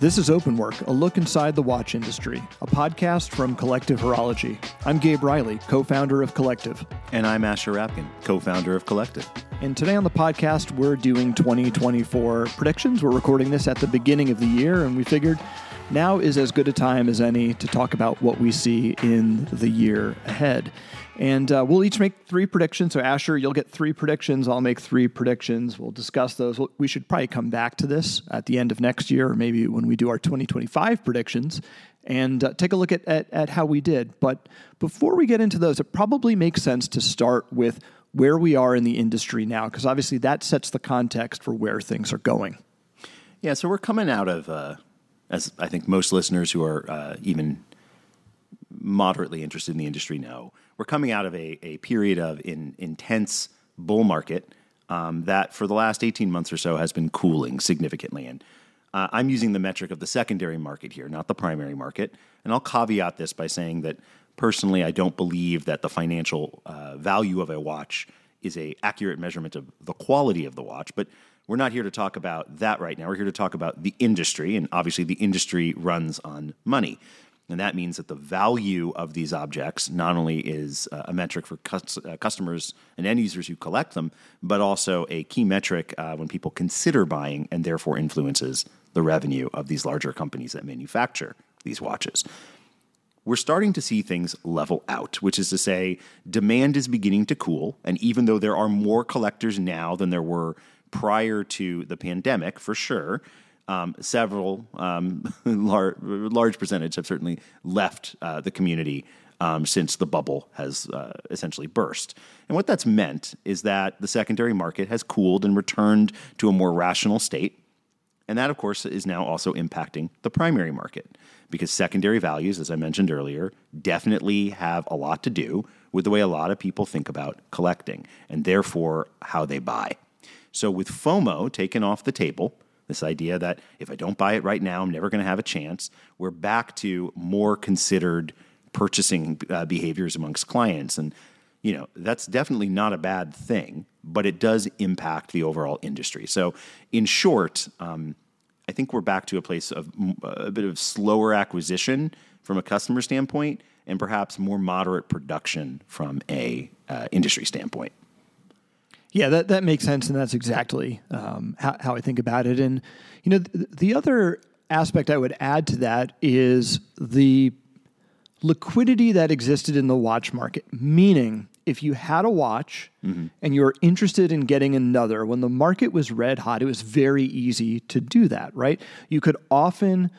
This is Openwork, a look inside the watch industry, a podcast from Collective Horology. I'm Gabe Reilly, co founder of Collective. And I'm Asher Rapkin, co founder of Collective. And today on the podcast, we're doing 2024 predictions. We're recording this at the beginning of the year, and we figured now is as good a time as any to talk about what we see in the year ahead. And uh, we'll each make three predictions. So, Asher, you'll get three predictions. I'll make three predictions. We'll discuss those. We should probably come back to this at the end of next year, or maybe when we do our 2025 predictions, and uh, take a look at, at, at how we did. But before we get into those, it probably makes sense to start with where we are in the industry now, because obviously that sets the context for where things are going. Yeah, so we're coming out of, uh, as I think most listeners who are uh, even moderately interested in the industry know, we're coming out of a, a period of in, intense bull market um, that for the last 18 months or so has been cooling significantly. And uh, I'm using the metric of the secondary market here, not the primary market. And I'll caveat this by saying that personally, I don't believe that the financial uh, value of a watch is a accurate measurement of the quality of the watch. But we're not here to talk about that right now. We're here to talk about the industry, and obviously, the industry runs on money. And that means that the value of these objects not only is uh, a metric for uh, customers and end users who collect them, but also a key metric uh, when people consider buying and therefore influences the revenue of these larger companies that manufacture these watches. We're starting to see things level out, which is to say, demand is beginning to cool. And even though there are more collectors now than there were prior to the pandemic, for sure, um, several um, large, percentage have certainly left uh, the community um, since the bubble has uh, essentially burst. And what that's meant is that the secondary market has cooled and returned to a more rational state. And that, of course, is now also impacting the primary market because secondary values, as I mentioned earlier, definitely have a lot to do with the way a lot of people think about collecting and therefore how they buy. So, with FOMO taken off the table, this idea that if I don't buy it right now, I'm never going to have a chance. We're back to more considered purchasing uh, behaviors amongst clients. And, you know, that's definitely not a bad thing, but it does impact the overall industry. So, in short, um, I think we're back to a place of a bit of slower acquisition from a customer standpoint and perhaps more moderate production from a uh, industry standpoint. Yeah, that, that makes sense, and that's exactly um, how, how I think about it. And you know, the, the other aspect I would add to that is the liquidity that existed in the watch market. Meaning, if you had a watch mm-hmm. and you were interested in getting another, when the market was red hot, it was very easy to do that, right? You could often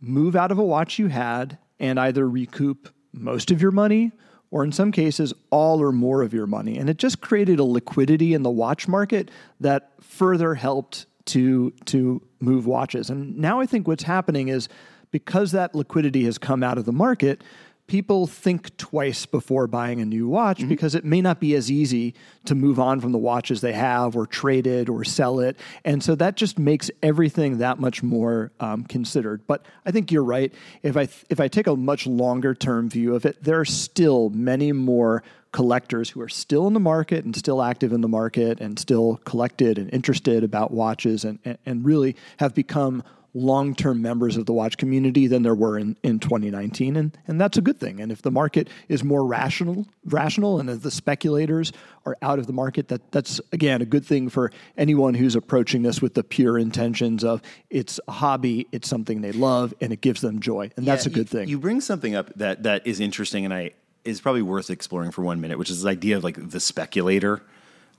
move out of a watch you had and either recoup most of your money or in some cases, all or more of your money. And it just created a liquidity in the watch market that further helped to, to move watches. And now I think what's happening is because that liquidity has come out of the market, people think twice before buying a new watch mm-hmm. because it may not be as easy to move on from the watches they have or trade it or sell it. And so that just makes everything that much more um, considered. But I think you're right. If I, if I take a much longer term view of it, there are still many more collectors who are still in the market and still active in the market and still collected and interested about watches and, and, and really have become long term members of the watch community than there were in, in 2019. And, and that's a good thing. And if the market is more rational, rational and if the speculators are out of the market, that, that's, again, a good thing for anyone who's approaching this with the pure intentions of it's a hobby, it's something they love, and it gives them joy. And yeah, that's a good you, thing. You bring something up that, that is interesting and I is probably worth exploring for one minute, which is this idea of like the speculator.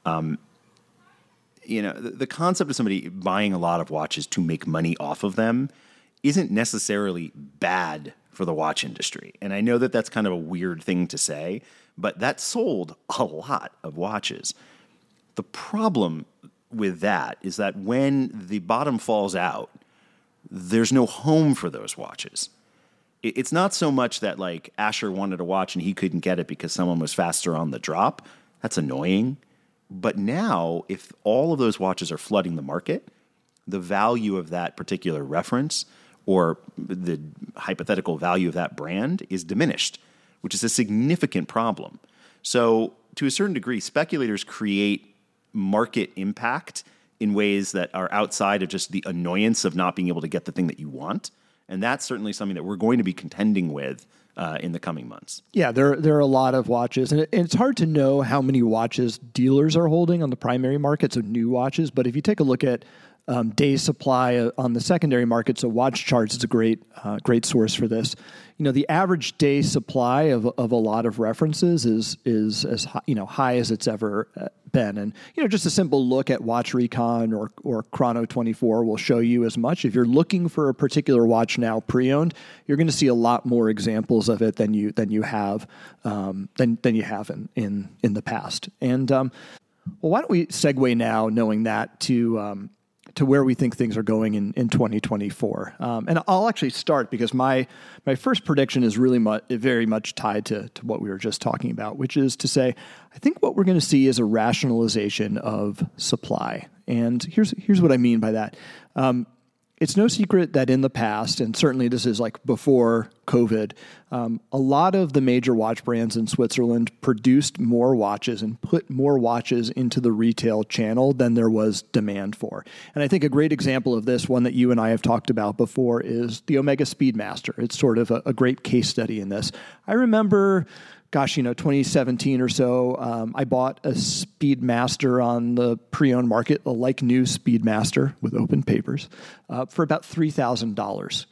Um, you know, the, the concept of somebody buying a lot of watches to make money off of them isn't necessarily bad for the watch industry. And I know that that's kind of a weird thing to say, but that sold a lot of watches. The problem with that is that when the bottom falls out, there's no home for those watches. It's not so much that like Asher wanted a watch and he couldn't get it because someone was faster on the drop. That's annoying. But now, if all of those watches are flooding the market, the value of that particular reference or the hypothetical value of that brand is diminished, which is a significant problem. So, to a certain degree, speculators create market impact in ways that are outside of just the annoyance of not being able to get the thing that you want. And that's certainly something that we're going to be contending with uh, in the coming months. Yeah, there there are a lot of watches, and, it, and it's hard to know how many watches dealers are holding on the primary market, so new watches. But if you take a look at um, day supply uh, on the secondary market, so Watch Charts is a great uh, great source for this. You know, the average day supply of of a lot of references is is as high, you know high as it's ever uh, been, and you know just a simple look at Watch Recon or or Chrono24 will show you as much. If you're looking for a particular watch now pre-owned, you're going to see a lot more examples of it than you than you have um, than than you have in in in the past. And um, well, why don't we segue now, knowing that to um, to where we think things are going in, in 2024. Um, and I'll actually start because my my first prediction is really very much tied to, to what we were just talking about, which is to say, I think what we're going to see is a rationalization of supply. And here's here's what I mean by that. Um, it's no secret that in the past, and certainly this is like before COVID, um, a lot of the major watch brands in Switzerland produced more watches and put more watches into the retail channel than there was demand for. And I think a great example of this, one that you and I have talked about before, is the Omega Speedmaster. It's sort of a, a great case study in this. I remember gosh, you know, 2017 or so, um, I bought a Speedmaster on the pre-owned market, a like new Speedmaster with open papers, uh, for about three thousand dollars,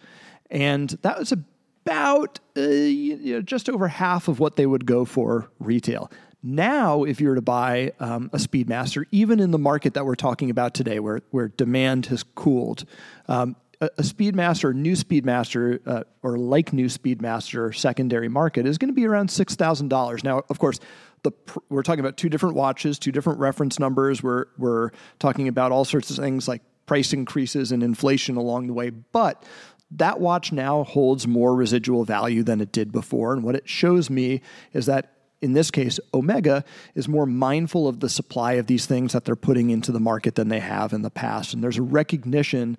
and that was about uh, you know, just over half of what they would go for retail. Now, if you were to buy um, a Speedmaster, even in the market that we're talking about today, where where demand has cooled, um, a, Speedmaster, new Speedmaster, uh, or like new Speedmaster secondary market is going to be around six thousand dollars. Now, of course, the we're talking about two different watches, two different reference numbers. We're we're talking about all sorts of things like price increases and inflation along the way, but that watch now holds more residual value than it did before. And what it shows me is that in this case, Omega is more mindful of the supply of these things that they're putting into the market than they have in the past. And there's a recognition,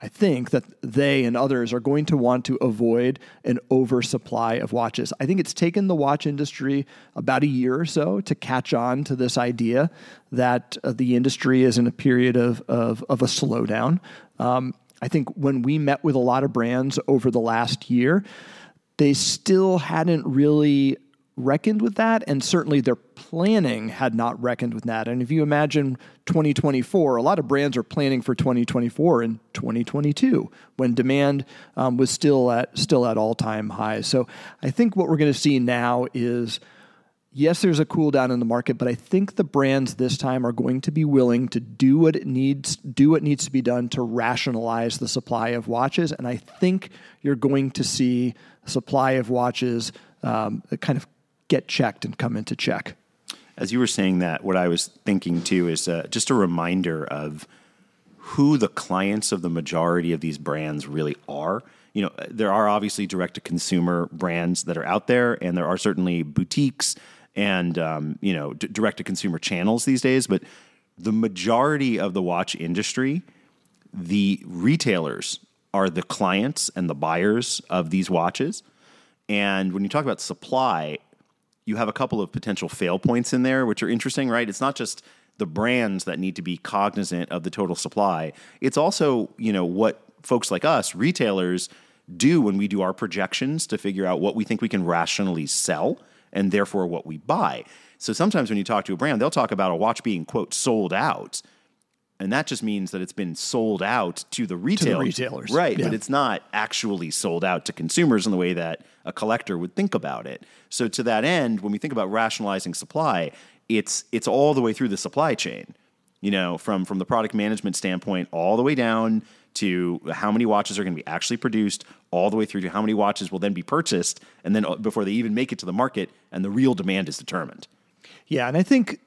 I think, that they and others are going to want to avoid an oversupply of watches. I think it's taken the watch industry about a year or so to catch on to this idea that uh, the industry is in a period of, of, of a slowdown. Um, I think when we met with a lot of brands over the last year, they still hadn't really reckoned with that, and certainly their planning had not reckoned with that. And if you imagine 2024, a lot of brands are planning for 2024 and 2022 when demand um, was still at still at all time highs. So I think what we're going to see now is. Yes, there's a cool down in the market, but I think the brands this time are going to be willing to do what it needs, do what needs to be done to rationalize the supply of watches. And I think you're going to see supply of watches um, kind of get checked and come into check. As you were saying that, what I was thinking too is uh, just a reminder of who the clients of the majority of these brands really are. You know, there are obviously direct to consumer brands that are out there, and there are certainly boutiques and um, you know d- direct to consumer channels these days. But the majority of the watch industry, the retailers are the clients and the buyers of these watches. And when you talk about supply, you have a couple of potential fail points in there, which are interesting, right? It's not just the brands that need to be cognizant of the total supply. It's also, you know, what folks like us, retailers, do when we do our projections to figure out what we think we can rationally sell and therefore what we buy. So sometimes when you talk to a brand, they'll talk about a watch being, quote, sold out. And that just means that it's been sold out to the retailers. To the retailers. Right. Yeah. But it's not actually sold out to consumers in the way that a collector would think about it. So to that end, when we think about rationalizing supply, it's it's all the way through the supply chain. You know, from from the product management standpoint, all the way down to how many watches are going to be actually produced, all the way through to how many watches will then be purchased, and then uh, before they even make it to the market, and the real demand is determined. Yeah, and I think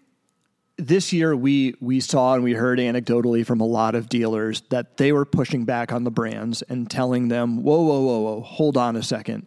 this year we we saw and we heard anecdotally from a lot of dealers that they were pushing back on the brands and telling them, "Whoa, whoa, whoa, whoa, hold on a second.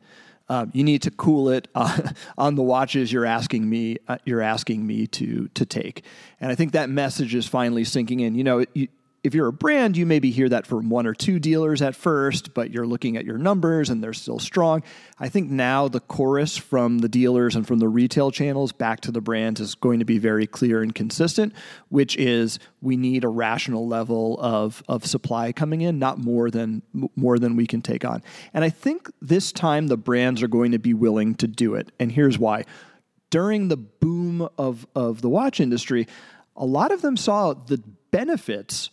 Uh, you need to cool it uh, on the watches you're asking me uh, you're asking me to to take." And I think that message is finally sinking in. You know, you, if you're a brand, you maybe hear that from one or two dealers at first, but you're looking at your numbers and they're still strong. I think now the chorus from the dealers and from the retail channels back to the brands is going to be very clear and consistent, which is we need a rational level of, of supply coming in, not more than more than we can take on. And I think this time the brands are going to be willing to do it. And here's why. During the boom of, of the watch industry, a lot of them saw the benefits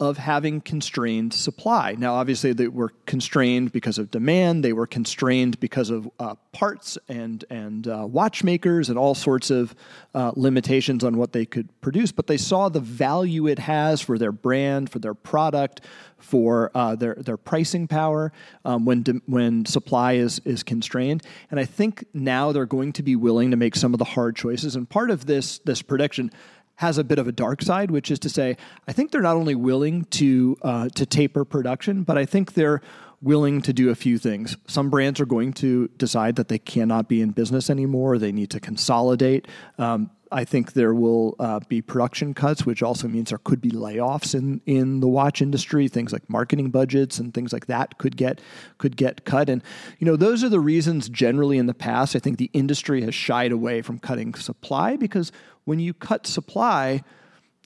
of having constrained supply. Now, obviously, they were constrained because of demand. They were constrained because of uh, parts and and uh, watchmakers and all sorts of uh, limitations on what they could produce. But they saw the value it has for their brand, for their product, for uh, their their pricing power um, when when supply is is constrained. And I think now they're going to be willing to make some of the hard choices. And part of this this prediction has a bit of a dark side, which is to say, I think they're not only willing to uh, to taper production, but I think they're willing to do a few things. Some brands are going to decide that they cannot be in business anymore; they need to consolidate. Um, I think there will uh, be production cuts, which also means there could be layoffs in, in the watch industry. Things like marketing budgets and things like that could get could get cut. And you know, those are the reasons. Generally, in the past, I think the industry has shied away from cutting supply because when you cut supply,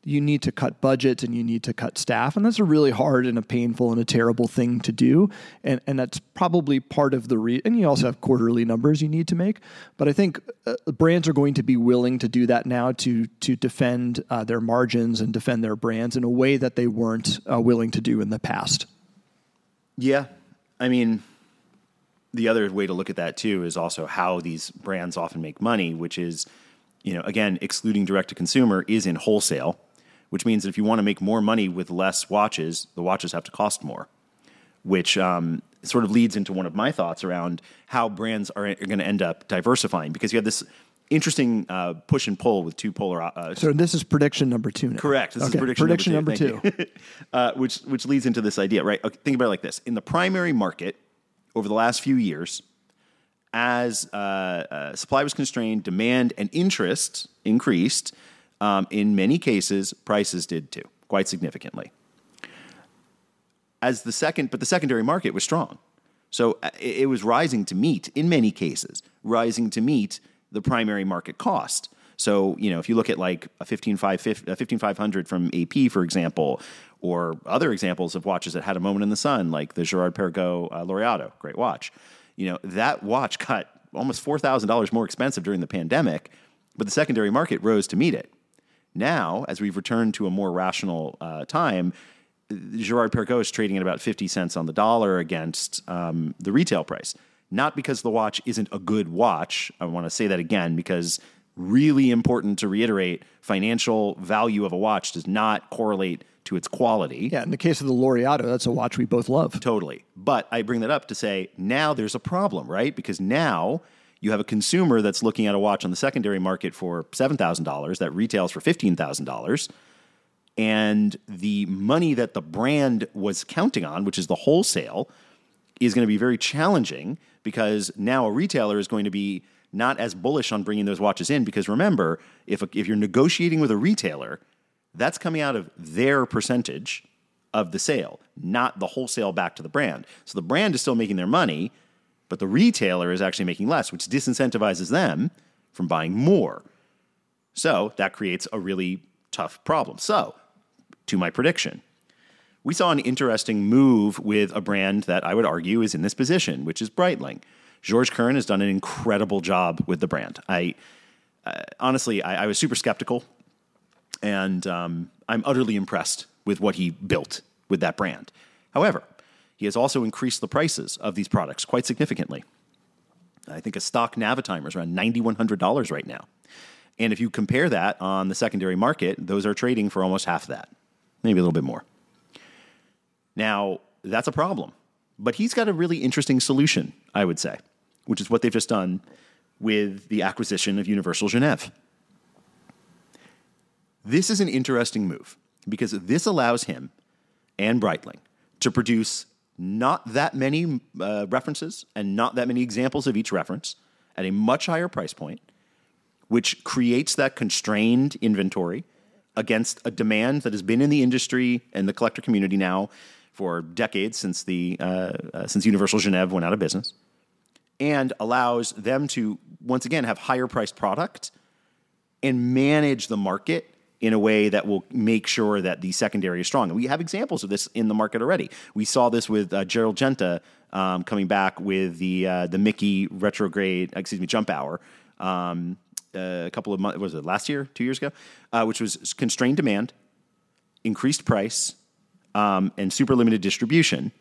you need to cut budgets and you need to cut staff. And that's a really hard and a painful and a terrible thing to do. And, and that's probably part of the reason. And you also have quarterly numbers you need to make. But I think uh, brands are going to be willing to do that now to, to defend uh, their margins and defend their brands in a way that they weren't uh, willing to do in the past. Yeah. I mean, the other way to look at that too is also how these brands often make money, which is you know, again, excluding direct to consumer is in wholesale, which means that if you want to make more money with less watches, the watches have to cost more, which um, sort of leads into one of my thoughts around how brands are, are going to end up diversifying because you have this interesting uh, push and pull with two polar. Uh, so this is prediction number two. Now. Correct. This okay. is prediction, prediction number two. Number two. uh, which which leads into this idea, right? Okay, think about it like this: in the primary market, over the last few years, as uh, uh, supply was constrained, demand and interest increased. Um, in many cases, prices did too, quite significantly. As the second, but the secondary market was strong, so uh, it, was rising to meet, in many cases, rising to meet the primary market cost. So, you know, if you look at like a 15500 from AP, for example, or other examples of watches that had a moment in the sun, like the Girard-Perregaux uh, Laureato, great watch you know, that watch got almost $4,000 more expensive during the pandemic, but the secondary market rose to meet it. Now, as we've returned to a more rational uh, time, Girard-Perregaux is trading at about 50 cents on the dollar against um, the retail price. Not because the watch isn't a good watch. I want to say that again because really important to reiterate financial value of a watch does not correlate to its quality. Yeah, in the case of the Laureato, that's a watch we both love. Totally. But I bring that up to say now there's a problem, right? Because now you have a consumer that's looking at a watch on the secondary market for $7,000 that retails for $15,000. And the money that the brand was counting on, which is the wholesale, is going to be very challenging because now a retailer is going to be not as bullish on bringing those watches in. Because remember, if, if you're negotiating with a retailer, that's coming out of their percentage of the sale, not the wholesale back to the brand. So the brand is still making their money, but the retailer is actually making less, which disincentivizes them from buying more. So that creates a really tough problem. So, to my prediction, we saw an interesting move with a brand that I would argue is in this position, which is Breitling. George Kern has done an incredible job with the brand. I uh, honestly, I, I was super skeptical and um, I'm utterly impressed with what he built with that brand. However, he has also increased the prices of these products quite significantly. I think a stock Navitimer is around $9,100 right now. And if you compare that on the secondary market, those are trading for almost half that, maybe a little bit more. Now, that's a problem. But he's got a really interesting solution, I would say, which is what they've just done with the acquisition of Universal Genève. This is an interesting move because this allows him and Breitling to produce not that many uh, references and not that many examples of each reference at a much higher price point, which creates that constrained inventory against a demand that has been in the industry and the collector community now for decades since the uh, uh, since Universal Genève went out of business, and allows them to once again have higher priced product and manage the market in a way that will make sure that the secondary is strong. And we have examples of this in the market already. We saw this with uh, Gerald Genta um, coming back with the uh, the Mickey retrograde, excuse me, jump hour. Um, a couple of months was it last year, two years ago, uh, which was constrained demand, increased price, um, and super limited distribution,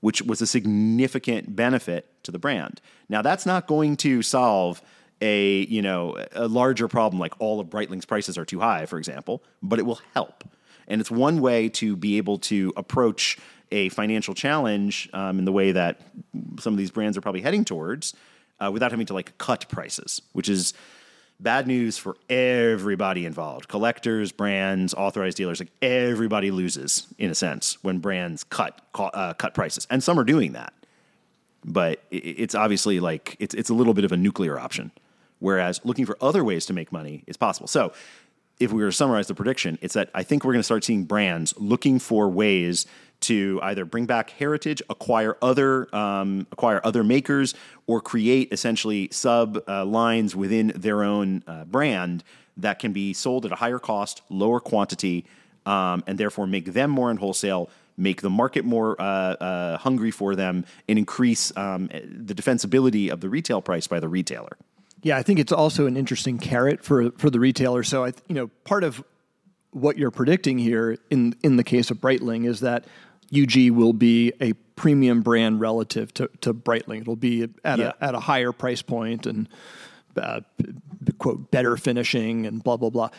which was a significant benefit to the brand. Now that's not going to solve a you know a larger problem like all of Breitling's prices are too high, for example, but it will help, and it's one way to be able to approach a financial challenge um, in the way that some of these brands are probably heading towards, uh, without having to like cut prices, which is bad news for everybody involved. Collectors brands authorized dealers like everybody loses in a sense when brands cut uh, cut prices. And some are doing that. But it's obviously like it's, it's a little bit of a nuclear option whereas looking for other ways to make money is possible so if we were to summarize the prediction it's that i think we're going to start seeing brands looking for ways to either bring back heritage, acquire other um, acquire other makers, or create essentially sub uh, lines within their own uh, brand that can be sold at a higher cost, lower quantity, um, and therefore make them more in wholesale, make the market more uh, uh hungry for them, and increase um, the defensibility of the retail price by the retailer. Yeah, I think it's also an interesting carrot for for the retailer. So I, you know, part of what you're predicting here in in the case of Breitling is that UG will be a premium brand relative to, to Breitling. It'll be at, yeah. a, at a higher price point and uh, quote better finishing and blah blah blah.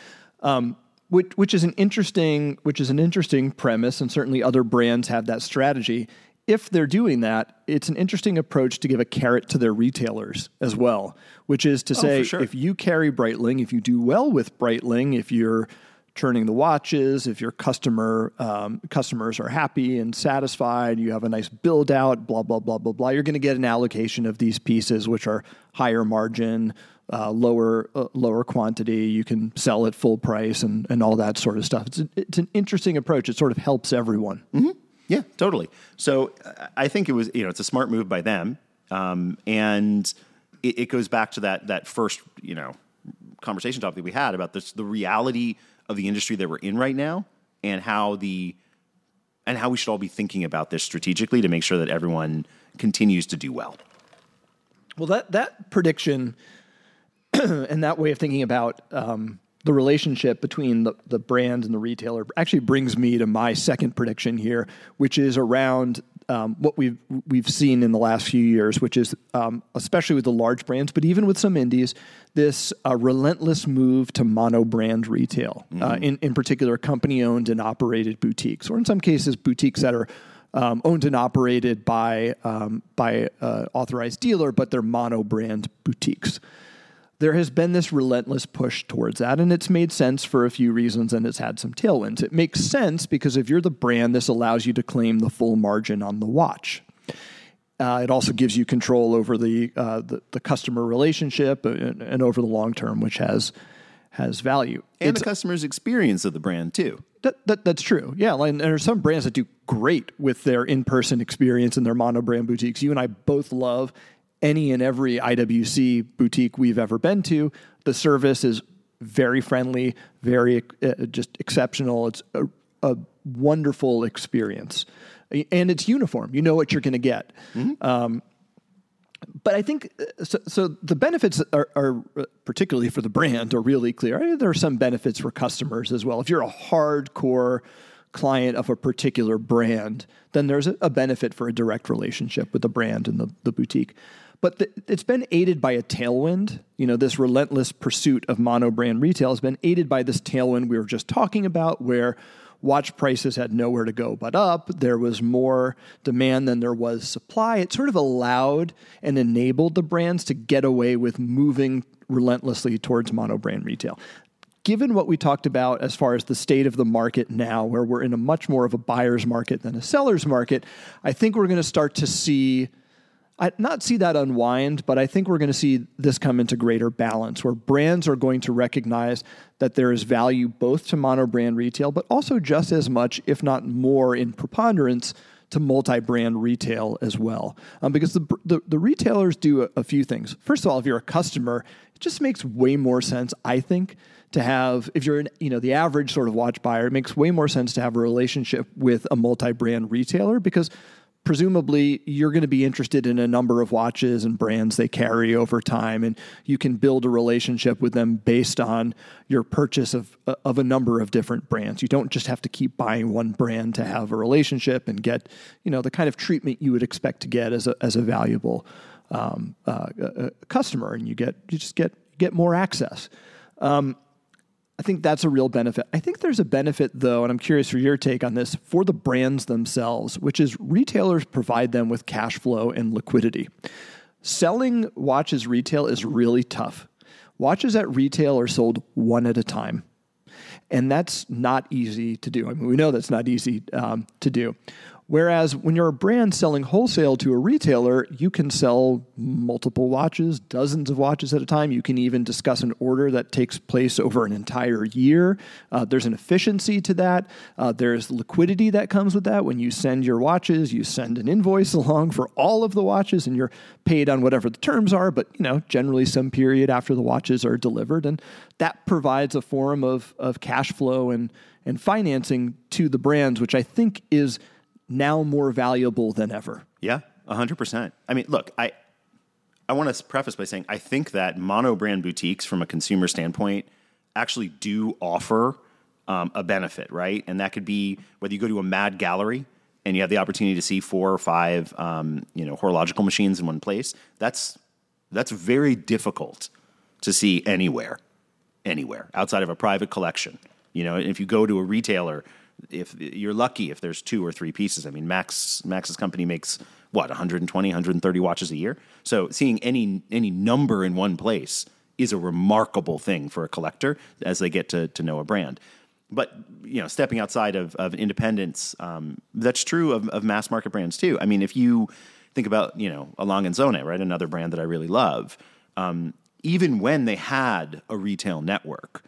Um, which, which is an interesting which is an interesting premise, and certainly other brands have that strategy. If they're doing that, it's an interesting approach to give a carrot to their retailers as well, which is to oh, say, sure. if you carry Breitling, if you do well with Breitling, if you're turning the watches, if your customer um, customers are happy and satisfied, you have a nice build out, blah blah blah blah blah. You're going to get an allocation of these pieces, which are higher margin, uh, lower uh, lower quantity. You can sell at full price and and all that sort of stuff. It's a, it's an interesting approach. It sort of helps everyone. Mm-hmm. Yeah, totally. So I think it was you know it's a smart move by them, um, and it, it goes back to that that first you know conversation topic that we had about this the reality of the industry that we're in right now and how the and how we should all be thinking about this strategically to make sure that everyone continues to do well. Well, that that prediction and that way of thinking about um, the relationship between the, the brand and the retailer actually brings me to my second prediction here, which is around um, what we've we've seen in the last few years, which is um, especially with the large brands, but even with some indies, this uh, relentless move to mono brand retail. Uh, mm-hmm. Uh, in in particular, company owned and operated boutiques, or in some cases, boutiques that are um, owned and operated by um, by uh, authorized dealer, but they're mono brand boutiques there has been this relentless push towards that, and it's made sense for a few reasons, and it's had some tailwinds. It makes sense because if you're the brand, this allows you to claim the full margin on the watch. Uh, it also gives you control over the, uh, the, the customer relationship and, and, over the long term, which has has value. And it's, the customer's experience of the brand too. That, that, that's true. Yeah, and there are some brands that do great with their in person experience and their mono brand boutiques. You and I both love any and every IWC boutique we've ever been to. The service is very friendly, very uh, just exceptional. It's a, a, wonderful experience, and it's uniform. You know what you're going to get. Mm-hmm. Um, but I think uh, so, so the benefits are, are, uh, particularly for the brand are really clear. There are some benefits for customers as well. If you're a hardcore client of a particular brand, then there's a, a benefit for a direct relationship with the brand and the, the boutique. But the, it's been aided by a tailwind. You know, this relentless pursuit of mono brand retail has been aided by this tailwind we were just talking about, where watch prices had nowhere to go but up. There was more demand than there was supply. It sort of allowed and enabled the brands to get away with moving relentlessly towards mono brand retail. Given what we talked about as far as the state of the market now, where we're in a much more of a buyer's market than a seller's market, I think we're going to start to see I not see that unwind, but I think we're going to see this come into greater balance where brands are going to recognize that there is value both to mono brand retail, but also just as much, if not more, in preponderance to multi-brand retail as well. Um, because the, the, the retailers do a, a few things. First of all, if you're a customer, it just makes way more sense, I think, to have if you're an, you know the average sort of watch buyer, it makes way more sense to have a relationship with a multi-brand retailer because presumably you're going to be interested in a number of watches and brands they carry over time and you can build a relationship with them based on your purchase of of a number of different brands. You don't just have to keep buying one brand to have a relationship and get you know the kind of treatment you would expect to get as a as a valuable um, uh, a customer and you get you just get get more access. Um, I think that's a real benefit. I think there's a benefit, though, and I'm curious for your take on this, for the brands themselves, which is retailers provide them with cash flow and liquidity. Selling watches retail is really tough. Watches at retail are sold one at a time. And that's not easy to do. I mean, we know that's not easy um, to do. Whereas when you're a brand selling wholesale to a retailer, you can sell multiple watches, dozens of watches at a time. You can even discuss an order that takes place over an entire year. Uh, there's an efficiency to that. Uh, there's liquidity that comes with that. When you send your watches, you send an invoice along for all of the watches, and you're paid on whatever the terms are. But you know, generally some period after the watches are delivered, and that provides a form of of cash flow and and financing to the brands, which I think is now more valuable than ever. Yeah, 100%. I mean, look, I I want to preface by saying I think that mono brand boutiques from a consumer standpoint actually do offer um, a benefit, right? And that could be whether you go to a MAD Gallery and you have the opportunity to see four or five, um, you know, horological machines in one place. That's that's very difficult to see anywhere, anywhere outside of a private collection. You know, if you go to a retailer if you're lucky if there's two or three pieces. I mean, Max Max's company makes what 120, 130 watches a year. So seeing any any number in one place is a remarkable thing for a collector as they get to to know a brand. But you know, stepping outside of, of independence, um, that's true of, of mass market brands too. I mean, if you think about you know A. Lange & Söhne, right, another brand that I really love. Um, even when they had a retail network,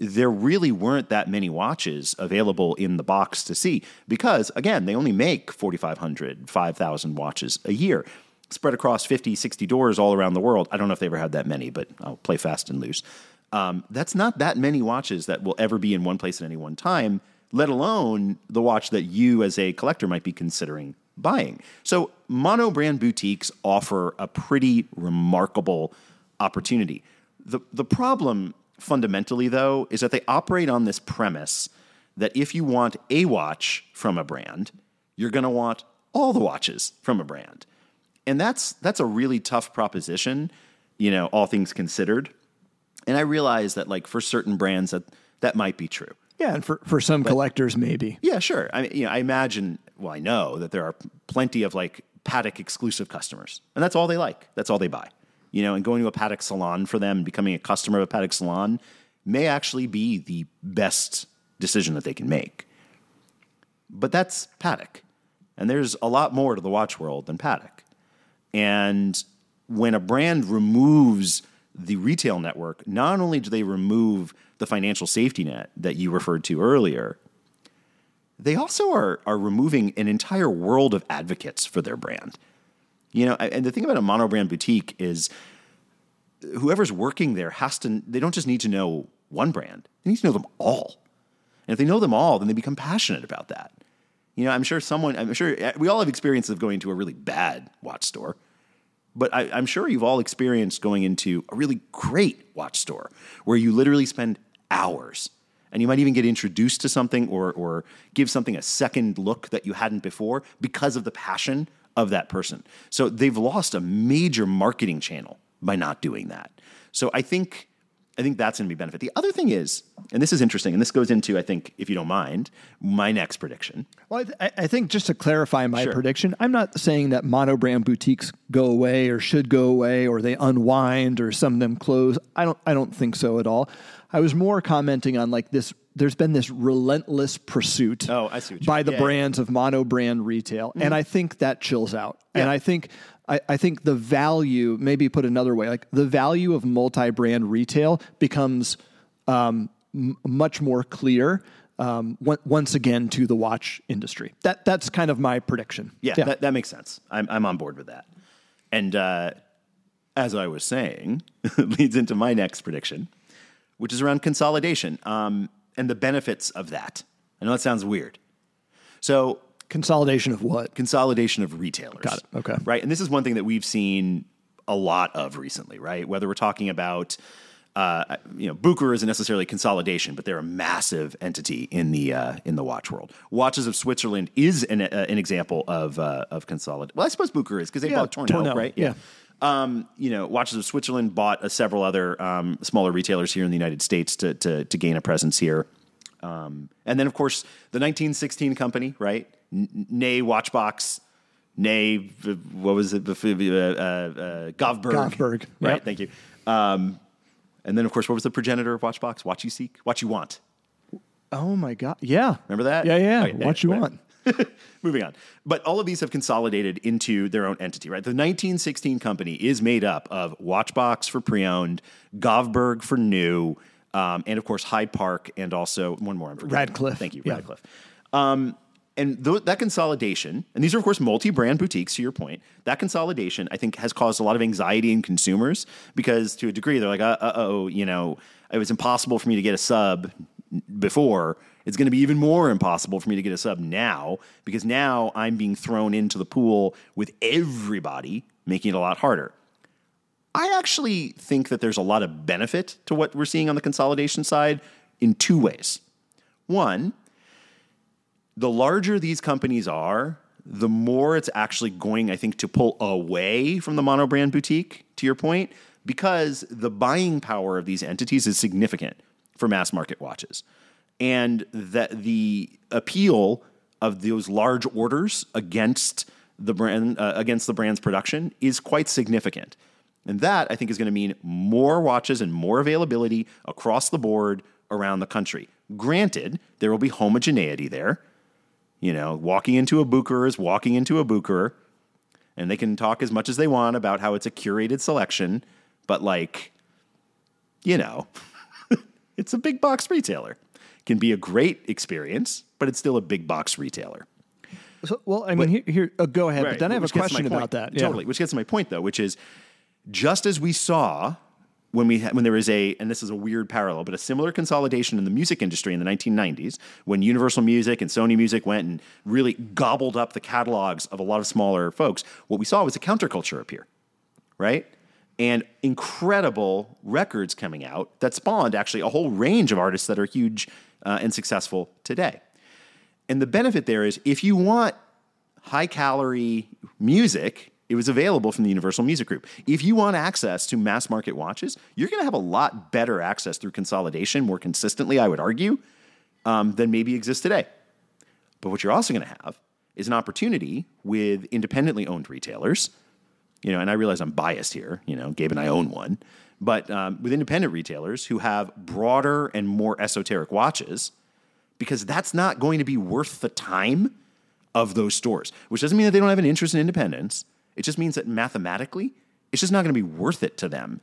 there really weren't that many watches available in the box to see because, again, they only make 4,500, 5,000 watches a year spread across 50, 60 doors all around the world. I don't know if they ever had that many, but I'll play fast and loose. Um, that's not that many watches that will ever be in one place at any one time, let alone the watch that you as a collector might be considering buying. So, mono brand boutiques offer a pretty remarkable opportunity. The, the problem fundamentally, though, is that they operate on this premise that if you want a watch from a brand, you're going to want all the watches from a brand. And that's that's a really tough proposition, you know, all things considered. And I realize that like for certain brands that that might be true. Yeah, and for, for some but, collectors maybe. Yeah, sure. I mean, you know, I imagine well, I know that there are plenty of like Patek exclusive customers. And that's all they like. That's all they buy you know, and going to a Patek salon for them, and becoming a customer of a Patek salon may actually be the best decision that they can make. But that's Patek. And there's a lot more to the watch world than Patek. And when a brand removes the retail network, not only do they remove the financial safety net that you referred to earlier, they also are, are removing an entire world of advocates for their brand. You know, and the thing about a monobrand boutique is whoever's working there has to, they don't just need to know one brand, they need to know them all. And if they know them all, then they become passionate about that. You know, I'm sure someone, I'm sure eh, we all have experiences of going to a really bad watch store, but I, am sure you've all experienced going into a really great watch store where you literally spend hours and you might even get introduced to something or, or give something a second look that you hadn't before because of the passion of that person. So they've lost a major marketing channel by not doing that. So I think I think that's going to be benefit. The other thing is, and this is interesting, and this goes into, I think, if you don't mind, my next prediction. Well, I, th- I think just to clarify my sure. prediction, I'm not saying that monobrand boutiques go away or should go away or they unwind or some of them close. I don't. I don't think so at all. I was more commenting on like this there's been this relentless pursuit oh, I see by the yeah, brands yeah. of mono brand retail. Mm-hmm. And I think that chills out. Yeah. And I think I, I think the value, maybe put another way, like the value of multi-brand retail becomes um, m- much more clear um, once again to the watch industry. That that's kind of my prediction. Yeah, yeah. That, that makes sense. I'm I'm on board with that. And uh, as I was saying, leads into my next prediction, which is around consolidation um, and the benefits of that. I know that sounds weird. So consolidation of what? Consolidation of retailers. Got it. Okay. Right, and this is one thing that we've seen a lot of recently. Right, whether we're talking about uh, you know, Bucherer isn't necessarily consolidation, but they're a massive entity in the uh, in the watch world. Watches of Switzerland is an, uh, an example of uh, of consolidation. Well, I suppose Bucherer is because they yeah, bought Tourneau, right? Yeah. Um, you know, Watches of Switzerland bought uh, several other um, smaller retailers here in the United States to to, to gain a presence here. Um, and then, of course, the 1916 company, right? N- Nay Watchbox, Nay, what was it? Uh, uh, Govberg. Govberg, right? Yep. Thank you. Um, and then, of course, what was the progenitor of Watchbox? Watch you seek, watch you want. Oh my God! Yeah, remember that? Yeah, yeah. Okay, what you want. Moving on. But all of these have consolidated into their own entity, right? The 1916 company is made up of Watchbox for pre-owned, Govberg for new, um, and of course Hyde Park, and also one more. I'm forgetting. Radcliffe. Thank you, Radcliffe. Yeah. Um, and th- that consolidation, and these are of course multi-brand boutiques. To your point, that consolidation I think has caused a lot of anxiety in consumers because to a degree they're like, uh oh, you know, it was impossible for me to get a sub before. It's going to be even more impossible for me to get a sub now because now I'm being thrown into the pool with everybody, making it a lot harder. I actually think that there's a lot of benefit to what we're seeing on the consolidation side in two ways. One, the larger these companies are, the more it's actually going, I think, to pull away from the monobrand boutique, to your point, because the buying power of these entities is significant for mass market watches. And that the appeal of those large orders against the brand uh, against the brand's production is quite significant. And that I think is going to mean more watches and more availability across the board around the country. Granted, there will be homogeneity there. You know, walking into a Bucherer is walking into a Bucherer, and they can talk as much as they want about how it's a curated selection, but like, you know, it's a big box retailer. Can be a great experience, but it's still a big box retailer. So, well, I mean, but, here, here uh, go ahead. Right, but then I have a question about that. Yeah. Totally, which gets to my point though, which is just as we saw when we when there was a and this is a weird parallel, but a similar consolidation in the music industry in the 1990s when Universal Music and Sony Music went and really gobbled up the catalogs of a lot of smaller folks. What we saw was a counterculture appear, right? And incredible records coming out that spawned actually a whole range of artists that are huge uh, and successful today. And the benefit there is if you want high calorie music it was available from the Universal Music Group. If you want access to mass market watches, you're going to have a lot better access through consolidation more consistently, I would argue, um, than maybe exists today. But what you're also going to have is an opportunity with independently owned retailers. You know, and I realize I'm biased here. You know, Gabe and I own one, but um, with independent retailers who have broader and more esoteric watches, because that's not going to be worth the time of those stores. Which doesn't mean that they don't have an interest in independence. It just means that mathematically, it's just not going to be worth it to them.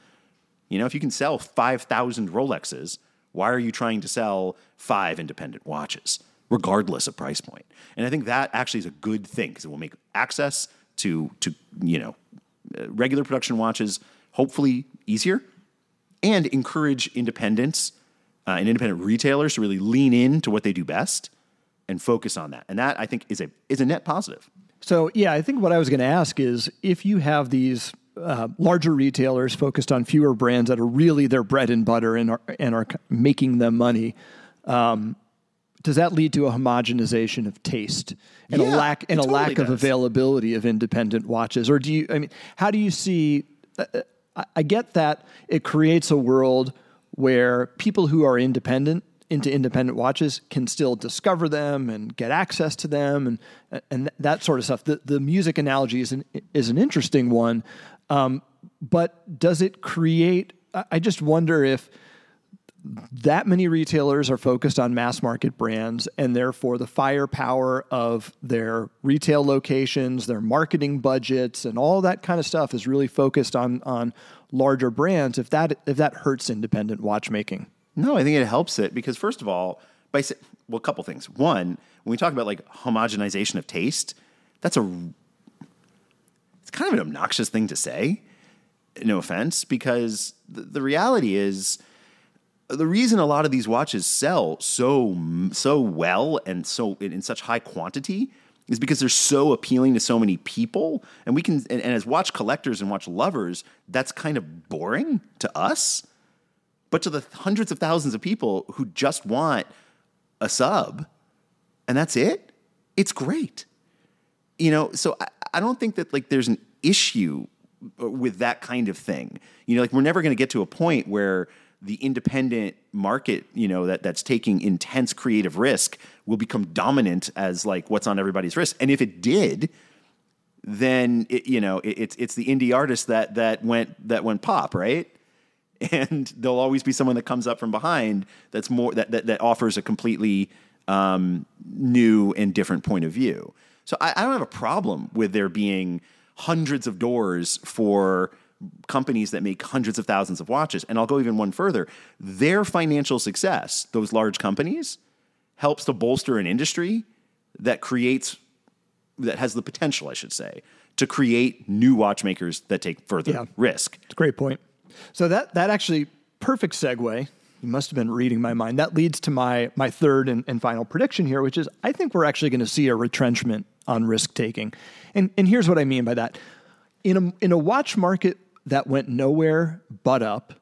You know, if you can sell 5,000 Rolexes, why are you trying to sell five independent watches, regardless of price point? And I think that actually is a good thing because it will make access to, to you know, regular production watches hopefully easier and encourage independence uh, and independent retailers to really lean into what they do best and focus on that. And that I think is a is a net positive. So, yeah, I think what I was going to ask is if you have these uh, larger retailers focused on fewer brands that are really their bread and butter and are, and are making them money, um, does that lead to a homogenization of taste and yeah, a lack and a totally lack does. of availability of independent watches? Or do you? I mean, how do you see? Uh, uh I get that it creates a world where people who are independent into independent watches can still discover them and get access to them and and that sort of stuff. The the music analogy is an is an interesting one, um, but does it create? I just wonder if that many retailers are focused on mass market brands, and therefore the firepower of their retail locations, their marketing budgets, and all that kind of stuff is really focused on on larger brands. If that if that hurts independent watchmaking, No, I think it helps it because first of all, by well, a couple things. One, when we talk about like homogenization of taste, that's a it's kind of an obnoxious thing to say. No offense, because the, the reality is the reason a lot of these watches sell so so well and so in, in such high quantity is because they're so appealing to so many people. And we can and, and as watch collectors and watch lovers that's kind of boring to us. But to the hundreds of thousands of people who just want a sub and that's it it's great. You know so I, I don't think that like there's an issue uh, with that kind of thing. You know like we're never going to get to a point where the independent market you know that that's taking intense creative risk will become dominant as like what's on everybody's wrist and if it did then it, you know it, it's it's the indie artist that that went that went pop right and there'll always be someone that comes up from behind that's more that that, that offers a completely um, new and different point of view. So I, I don't have a problem with there being hundreds of doors for companies that make hundreds of thousands of watches. And I'll go even one further. Their financial success, those large companies, helps to bolster an industry that creates that has the potential, I should say, to create new watchmakers that take further Yeah. risk. it's a great point. So that that actually perfect segue. You must have been reading my mind. That leads to my my third and, and final prediction here, which is I think we're actually going to see a retrenchment on risk taking. And and here's what I mean by that. In a in a watch market that went nowhere but up,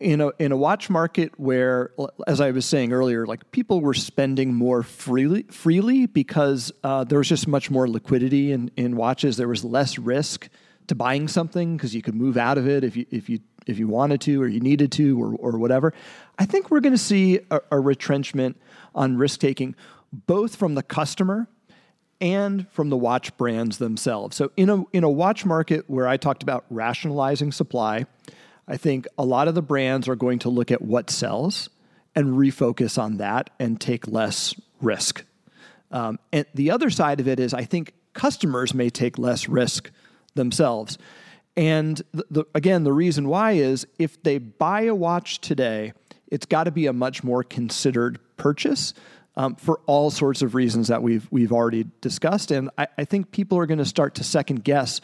in a in a watch market where, as I was saying earlier, like people were spending more freely freely because uh, there was just much more liquidity in, in watches. There was less risk to buying something because you could move out of it if you if you if you wanted to or you needed to or or whatever. I think we're going to see a, a retrenchment on risk taking, both from the customer and from the watch brands themselves. So in a in a watch market where I talked about rationalizing supply, I think a lot of the brands are going to look at what sells and refocus on that and take less risk. Um, and the other side of it is I think customers may take less risk themselves. And the, the, again, the reason why is if they buy a watch today, it's got to be a much more considered purchase um, for all sorts of reasons that we've we've already discussed. And I, I think people are going to start to second guess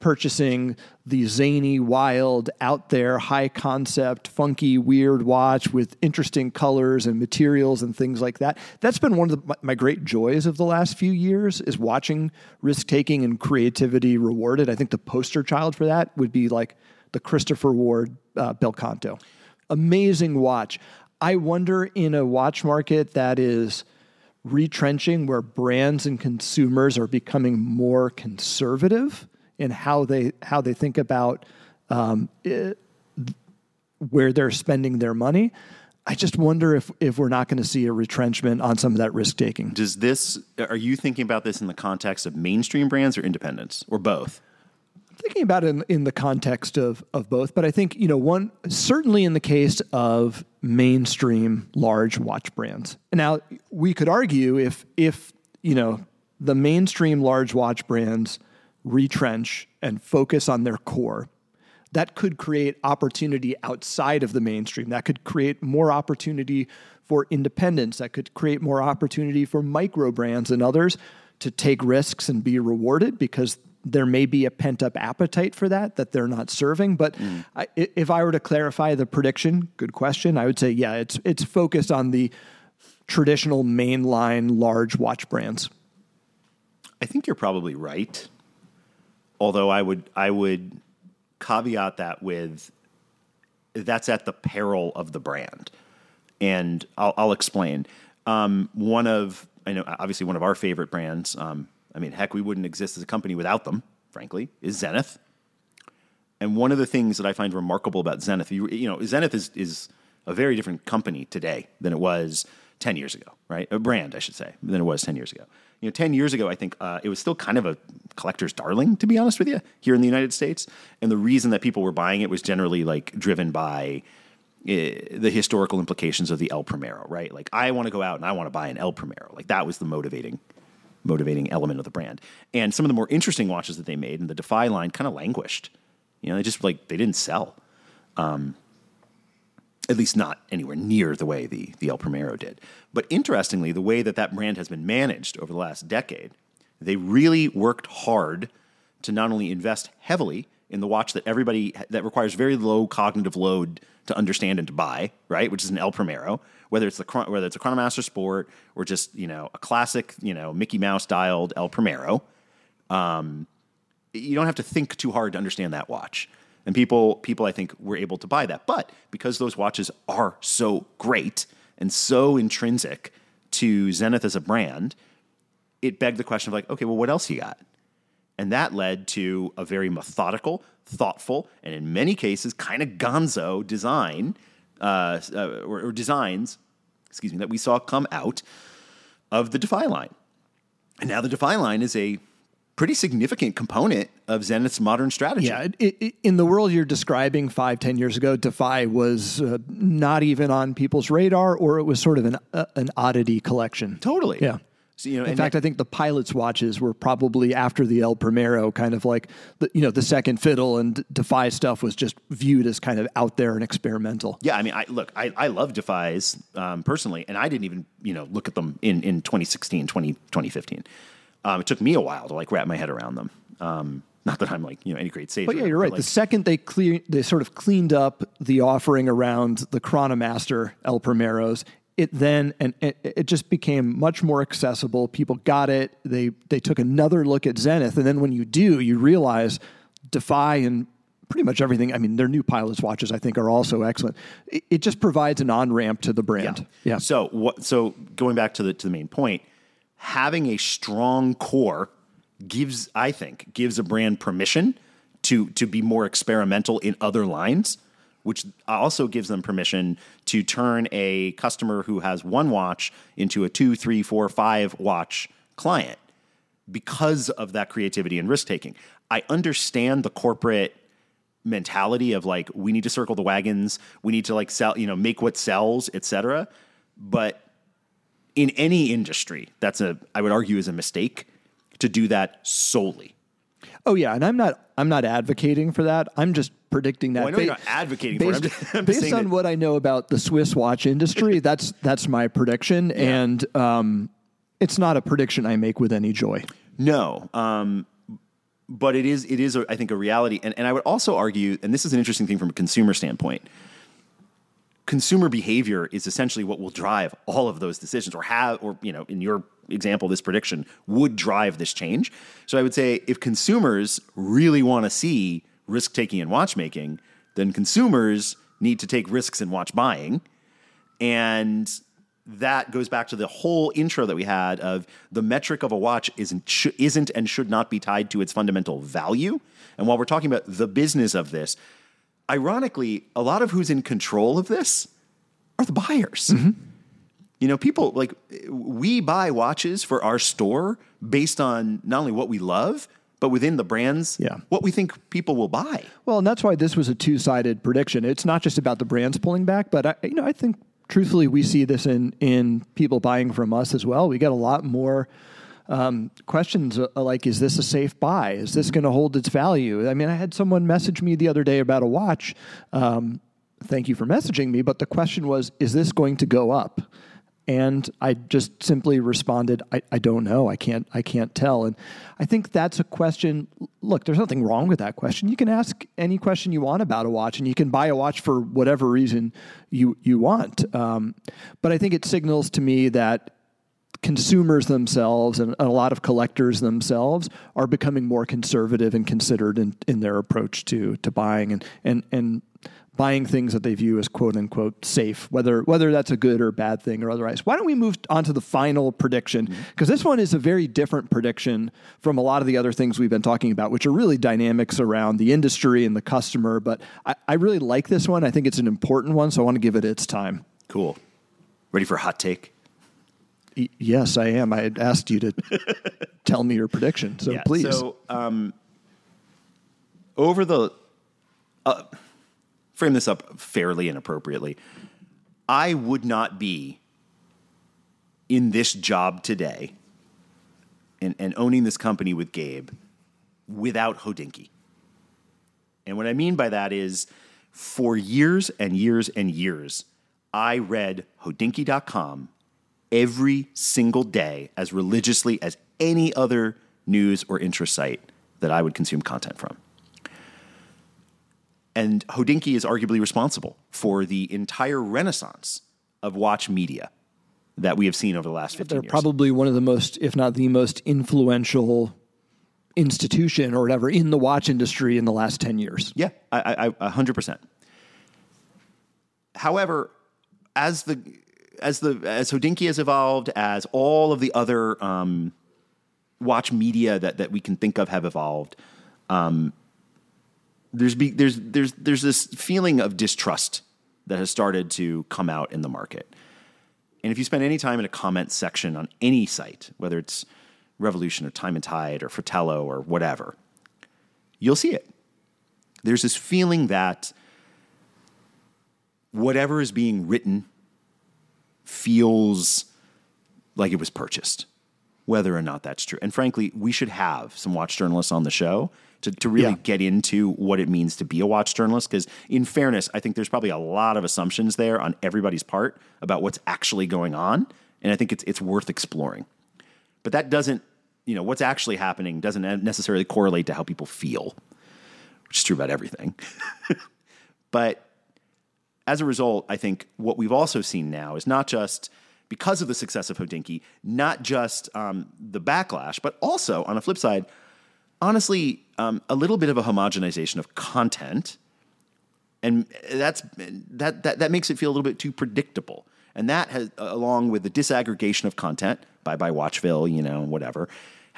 purchasing the zany, wild, out there, high concept, funky, weird watch with interesting colors and materials and things like that. That's been one of the, my, great joys of the last few years is watching risk taking and creativity rewarded. I think the poster child for that would be like the Christopher Ward uh, Bel Canto. Amazing watch. I wonder in a watch market that is retrenching where brands and consumers are becoming more conservative in how they how they think about um, it, where they're spending their money. I just wonder if if we're not going to see a retrenchment on some of that risk taking. Does this are you thinking about this in the context of mainstream brands or independents or both? Thinking about it in, in the context of of both, but I think you know one certainly in the case of mainstream large watch brands. Now we could argue if if you know the mainstream large watch brands retrench and focus on their core, that could create opportunity outside of the mainstream. That could create more opportunity for independents. That could create more opportunity for micro brands and others to take risks and be rewarded because there may be a pent up appetite for that that they're not serving. But I, if I were to clarify the prediction, good question, I would say, yeah, it's, it's focused on the traditional mainline large watch brands. I think you're probably right. Although I would I would caveat that with that's at the peril of the brand, and I'll, I'll explain. Um, one of I know obviously one of our favorite brands. Um, I mean, heck, we wouldn't exist as a company without them. Frankly, is Zenith. And one of the things that I find remarkable about Zenith, you, you know, Zenith is is a very different company today than it was ten years ago, right? A brand, I should say, than it was ten years ago. You know, ten years ago, I think uh, it was still kind of a collector's darling, to be honest with you, here in the United States. And the reason that people were buying it was generally like driven by the historical implications of the El Primero, right? Like I want to go out and I want to buy an El Primero. Like that was the motivating motivating element of the brand. And some of the more interesting watches that they made in the Defy line kind of languished. You know, they just like they didn't sell. Um, at least not anywhere near the way the, the El Primero did. But interestingly, the way that that brand has been managed over the last decade, they really worked hard to not only invest heavily in the watch that everybody that requires very low cognitive load to understand and to buy, right? Which is an El Primero, whether it's the whether it's a Chronomaster Sport or just you know a classic you know Mickey Mouse dialed El Primero. Um, you don't have to think too hard to understand that watch. And people, people, I think, were able to buy that. But because those watches are so great and so intrinsic to Zenith as a brand, it begged the question of like, okay, well, what else you got? And that led to a very methodical, thoughtful, and in many cases, kind of gonzo design uh, uh, or, or designs, excuse me, that we saw come out of the Defy line. And now the Defy line is a pretty significant component of Zenith's modern strategy. Yeah, it, it, in the world you're describing five, ten years ago, Defy was uh, not even on people's radar, or it was sort of an uh, an oddity collection. Totally. Yeah. So, you know, in fact, I think the pilots' watches were probably after the El Primero, kind of like the you know the second fiddle, and Defy stuff was just viewed as kind of out there and experimental. Yeah, I mean, I look, I, I love Defys um, personally, and I didn't even you know look at them in in 2016, 20, 2015. Um, it took me a while to like wrap my head around them. Um, not that I'm like you know any great saver. But yeah, you're right. Like, the second they clear, they sort of cleaned up the offering around the Chronomaster El Primeros. It then and it, it just became much more accessible. People got it. They they took another look at Zenith, and then when you do, you realize Defy and pretty much everything. I mean, their new pilots watches I think are also excellent. It, it just provides an on ramp to the brand. Yeah. yeah. So what? So going back to the to the main point having a strong core gives, I think, gives a brand permission to to be more experimental in other lines, which also gives them permission to turn a customer who has one watch into a two, three, four, five watch client because of that creativity and risk taking. I understand the corporate mentality of like we need to circle the wagons, we need to like sell, you know, make what sells, etc. But in any industry, that's a I would argue is a mistake to do that solely. Oh yeah, and I'm not I'm not advocating for that. I'm just predicting that. Well, I know ba- you're not advocating based, for it. I'm just, I'm based on that- what I know about the Swiss watch industry, that's that's my prediction, yeah. and um, it's not a prediction I make with any joy. No, um, but it is it is a, I think a reality, and and I would also argue, and this is an interesting thing from a consumer standpoint consumer behavior is essentially what will drive all of those decisions or have or you know in your example this prediction would drive this change so i would say if consumers really want to see risk taking in watchmaking then consumers need to take risks in watch buying and that goes back to the whole intro that we had of the metric of a watch isn't sh- isn't and should not be tied to its fundamental value and while we're talking about the business of this ironically, a lot of who's in control of this are the buyers. Mm-hmm. You know, people like we buy watches for our store based on not only what we love, but within the brands, yeah. what we think people will buy. Well, and that's why this was a two-sided prediction. It's not just about the brands pulling back, but I, you know, I think truthfully we see this in in people buying from us as well. We get a lot more um, questions uh, like, is this a safe buy? Is this going to hold its value? I mean, I had someone message me the other day about a watch. Um, thank you for messaging me. But the question was, is this going to go up? And I just simply responded, I, I don't know. I can't I can't tell. And I think that's a question. Look, there's nothing wrong with that question. You can ask any question you want about a watch, and you can buy a watch for whatever reason you you want. Um, but I think it signals to me that consumers themselves and a lot of collectors themselves are becoming more conservative and considered in, in their approach to to buying and and and buying things that they view as quote unquote safe, whether whether that's a good or bad thing or otherwise. Why don't we move on to the final prediction? Because mm-hmm. this one is a very different prediction from a lot of the other things we've been talking about, which are really dynamics around the industry and the customer. But I, I really like this one. I think it's an important one, so I want to give it its time. Cool. Ready for a hot take? yes, I am. I had asked you to tell me your prediction, so yeah, please. So, um, over the uh, frame this up fairly and appropriately. I would not be in this job today and, and owning this company with Gabe without Hodinkee. And what I mean by that is for years and years and years, I read Hodinkee.com every single day as religiously as any other news or interest site that I would consume content from. And Hodinkee is arguably responsible for the entire renaissance of watch media that we have seen over the last 15 They're years. probably one of the most, if not the most influential institution or whatever in the watch industry in the last 10 years. Yeah, I, I, I, 100%. However, as the as the as Hodinkee has evolved, as all of the other um, watch media that, that we can think of have evolved, um, there's be, there's there's there's this feeling of distrust that has started to come out in the market. And if you spend any time in a comment section on any site, whether it's Revolution or Time and Tide or Fratello or whatever, you'll see it. There's this feeling that whatever is being written feels like it was purchased, whether or not that's true. And frankly, we should have some watch journalists on the show to, to really Yeah. get into what it means to be a watch journalist. Because, in fairness, I think there's probably a lot of assumptions there on everybody's part about what's actually going on. And I think it's, it's worth exploring. But that doesn't, you know, what's actually happening doesn't necessarily correlate to how people feel, which is true about everything. but as a result, I think what we've also seen now is not just because of the success of Hodinkee, not just um, the backlash, but also on a flip side, honestly, um, a little bit of a homogenization of content, and that's that that that makes it feel a little bit too predictable. And that has, along with the disaggregation of content, bye bye Watchville, you know, whatever,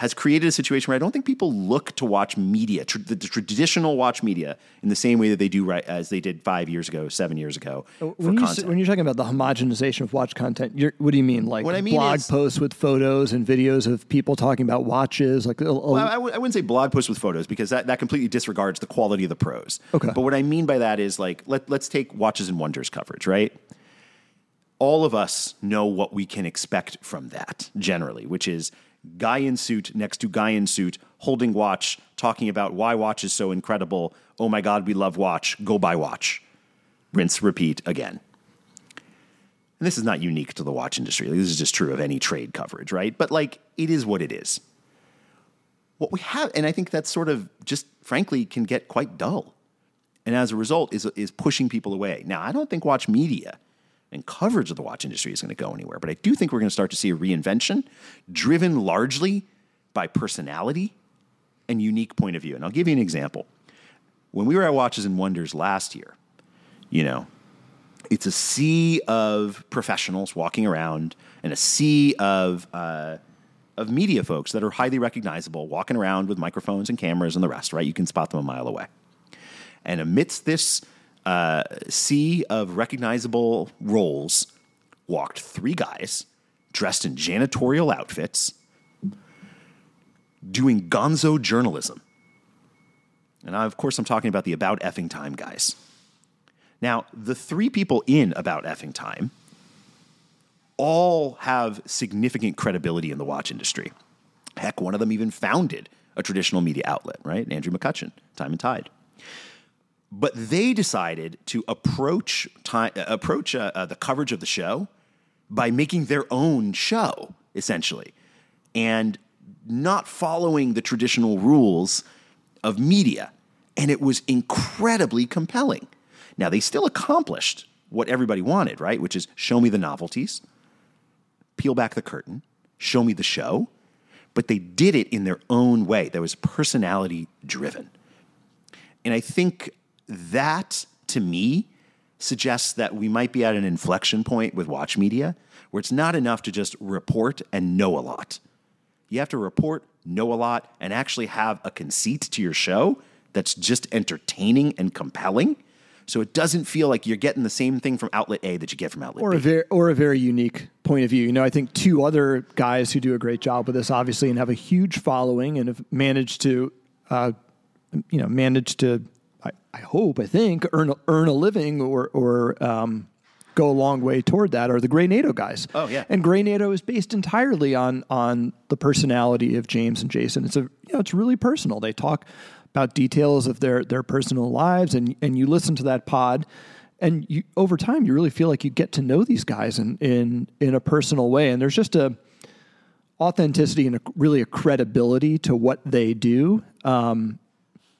has created a situation where I don't think people look to watch media, tr- the, the traditional watch media, in the same way that they do right as they did five years ago, seven years ago uh, for When, you, when you're talking about the homogenization of watch content, you're, what do you mean? Like What I mean blog is- posts with photos and videos of people talking about watches? Like, a- a- Well, I, w- I wouldn't say blog posts with photos because that, that completely disregards the quality of the prose. Okay. But what I mean by that is like let let's take Watches and Wonders coverage, right? All of us know what we can expect from that generally, which is guy in suit next to guy in suit holding watch, talking about why watch is so incredible. Oh my God, we love watch. Go buy watch. Rinse, repeat again. And this is not unique to the watch industry. This is just true of any trade coverage, right? But like, it is what it is what we have, and I think that sort of just frankly can get quite dull. And as a result, is, is pushing people away. Now, I don't think watch media and coverage of the watch industry is going to go anywhere, but I do think we're going to start to see a reinvention driven largely by personality and unique point of view. And I'll give you an example. When we were at Watches and Wonders last year, you know, it's a sea of professionals walking around and a sea of uh, of media folks that are highly recognizable, walking around with microphones and cameras and the rest. Right, you can spot them a mile away. And amidst this uh, sea of recognizable roles, walked three guys dressed in janitorial outfits, doing gonzo journalism. And I, of course, I'm talking about the About Effing Time guys. Now, the three people in About Effing Time all have significant credibility in the watch industry. Heck, one of them even founded a traditional media outlet, right? Andrew McUtchen, Time and Tide. But they decided to approach time, uh, approach uh, uh, the coverage of the show by making their own show, essentially, and not following the traditional rules of media. And it was incredibly compelling. Now, they still accomplished what everybody wanted, right? Which is show me the novelties, peel back the curtain, show me the show. But they did it in their own way that was personality driven. And I think that, to me, suggests that we might be at an inflection point with watch media where it's not enough to just report and know a lot. You have to report, know a lot, and actually have a conceit to your show that's just entertaining and compelling. So it doesn't feel like you're getting the same thing from outlet A that you get from outlet or B. a very or a very unique point of view. You know, I think two other guys who do a great job with this, obviously, and have a huge following and have managed to, uh, you know, managed to I, I hope, I think, earn earn a living or or um, go a long way toward that are the Grey NATO guys. Oh, yeah. and Grey NATO is based entirely on on the personality of James and Jason. It's a you know it's really personal. They talk about details of their their personal lives, and and you listen to that pod. And you, over time, you really feel like you get to know these guys in, in in a personal way, and there's just a authenticity and a, really a credibility to what they do um,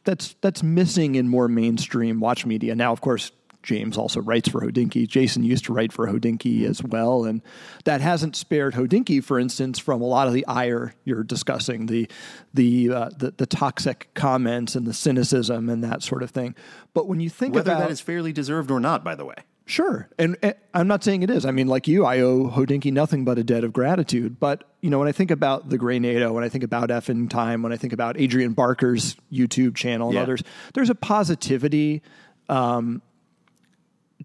that's that's missing in more mainstream watch media. Now, of course, James also writes for Hodinkee. Jason used to write for Hodinkee as well, and that hasn't spared Hodinkee, for instance, from a lot of the ire you're discussing, the the uh, the, the, toxic comments and the cynicism and that sort of thing. But when you think whether about that is fairly deserved or not, by the way, Sure. And, and, I'm not saying it is. I mean, like you, I owe Hodinkee nothing but a debt of gratitude. But, you know, when I think about the Grey NATO, when I think about Effin Time, when I think about Adrian Barker's YouTube channel and Yeah. others, there's a positivity um,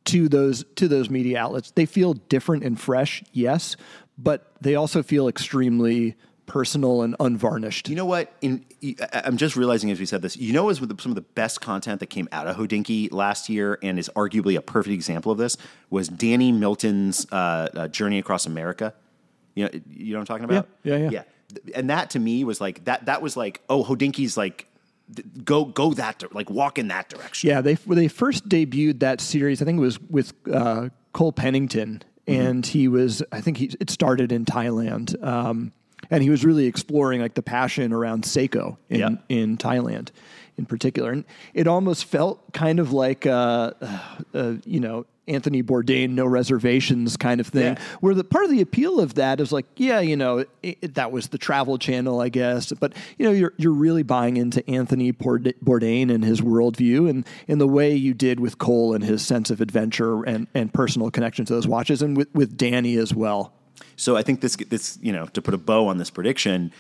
to those to those media outlets. They feel different and fresh, yes, but they also feel extremely personal and unvarnished. You know what? In I'm just realizing as we said this. You know, is some of the best content that came out of Hodinkee last year, and is arguably a perfect example of this, was Danny Milton's uh, uh, Journey Across America. You know, you know what I'm talking about? Yeah, yeah, yeah. yeah. And that to me was like that. That was like, oh, Hodinkee's like, go go that like walk in that direction. Yeah, they when they first debuted that series, I think it was with uh, Cole Pennington, Mm-hmm. and he was I think he it started in Thailand, um, and he was really exploring like the passion around Seiko in Yeah. in Thailand, in particular, and it almost felt kind of like uh, uh, you know. Anthony Bourdain, no reservations kind of thing. Yeah. Where the part of the appeal of that is like, yeah, you know, it, it- that was the travel channel, I guess. But you know, you're you're really buying into Anthony Bourdain and his worldview, and in the way you did with Cole and his sense of adventure and, and personal connection to those watches, and with with Danny as well. So I think this this you know to put a bow on this prediction,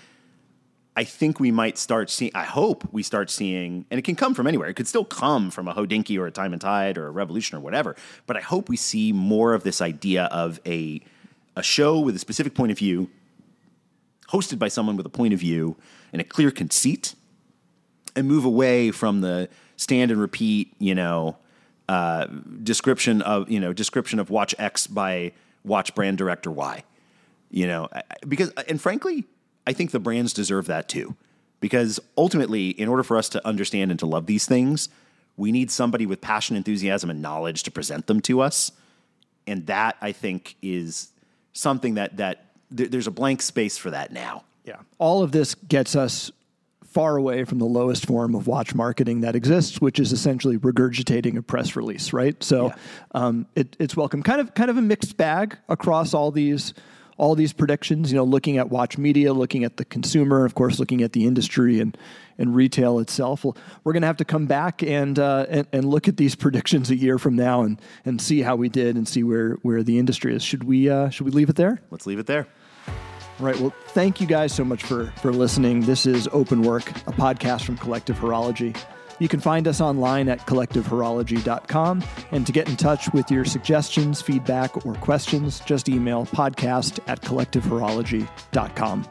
I think we might start seeing. I hope we start seeing, and it can come from anywhere. It could still come from a Hodinkee or a Time and Tide or a Revolution or whatever. But I hope we see more of this idea of a a show with a specific point of view, hosted by someone with a point of view and a clear conceit, and move away from the stand and repeat. You know, uh, description of you know description of watch X by watch brand director Y. You know, because and frankly, I think the brands deserve that too. Because ultimately, in order for us to understand and to love these things, we need somebody with passion, enthusiasm, and knowledge to present them to us. And that I think is something that that there- there's a blank space for that now. Yeah, all of this gets us far away from the lowest form of watch marketing that exists, which is essentially regurgitating a press release, right? So Yeah. um, it, it's welcome. Kind of, kind of a mixed bag across all these, all these predictions. You know, looking at watch media, looking at the consumer, of course, looking at the industry and and retail itself. We're going to have to come back and, uh, and and look at these predictions a year from now and and see how we did and see where where the industry is. Should we uh, should we leave it there? Let's leave it there. All right. Well, thank you guys so much for for listening. This is Openwork, a podcast from Collective Horology. You can find us online at collectivehorology.com. And to get in touch with your suggestions, feedback, or questions, just email podcast at collectivehorology.com.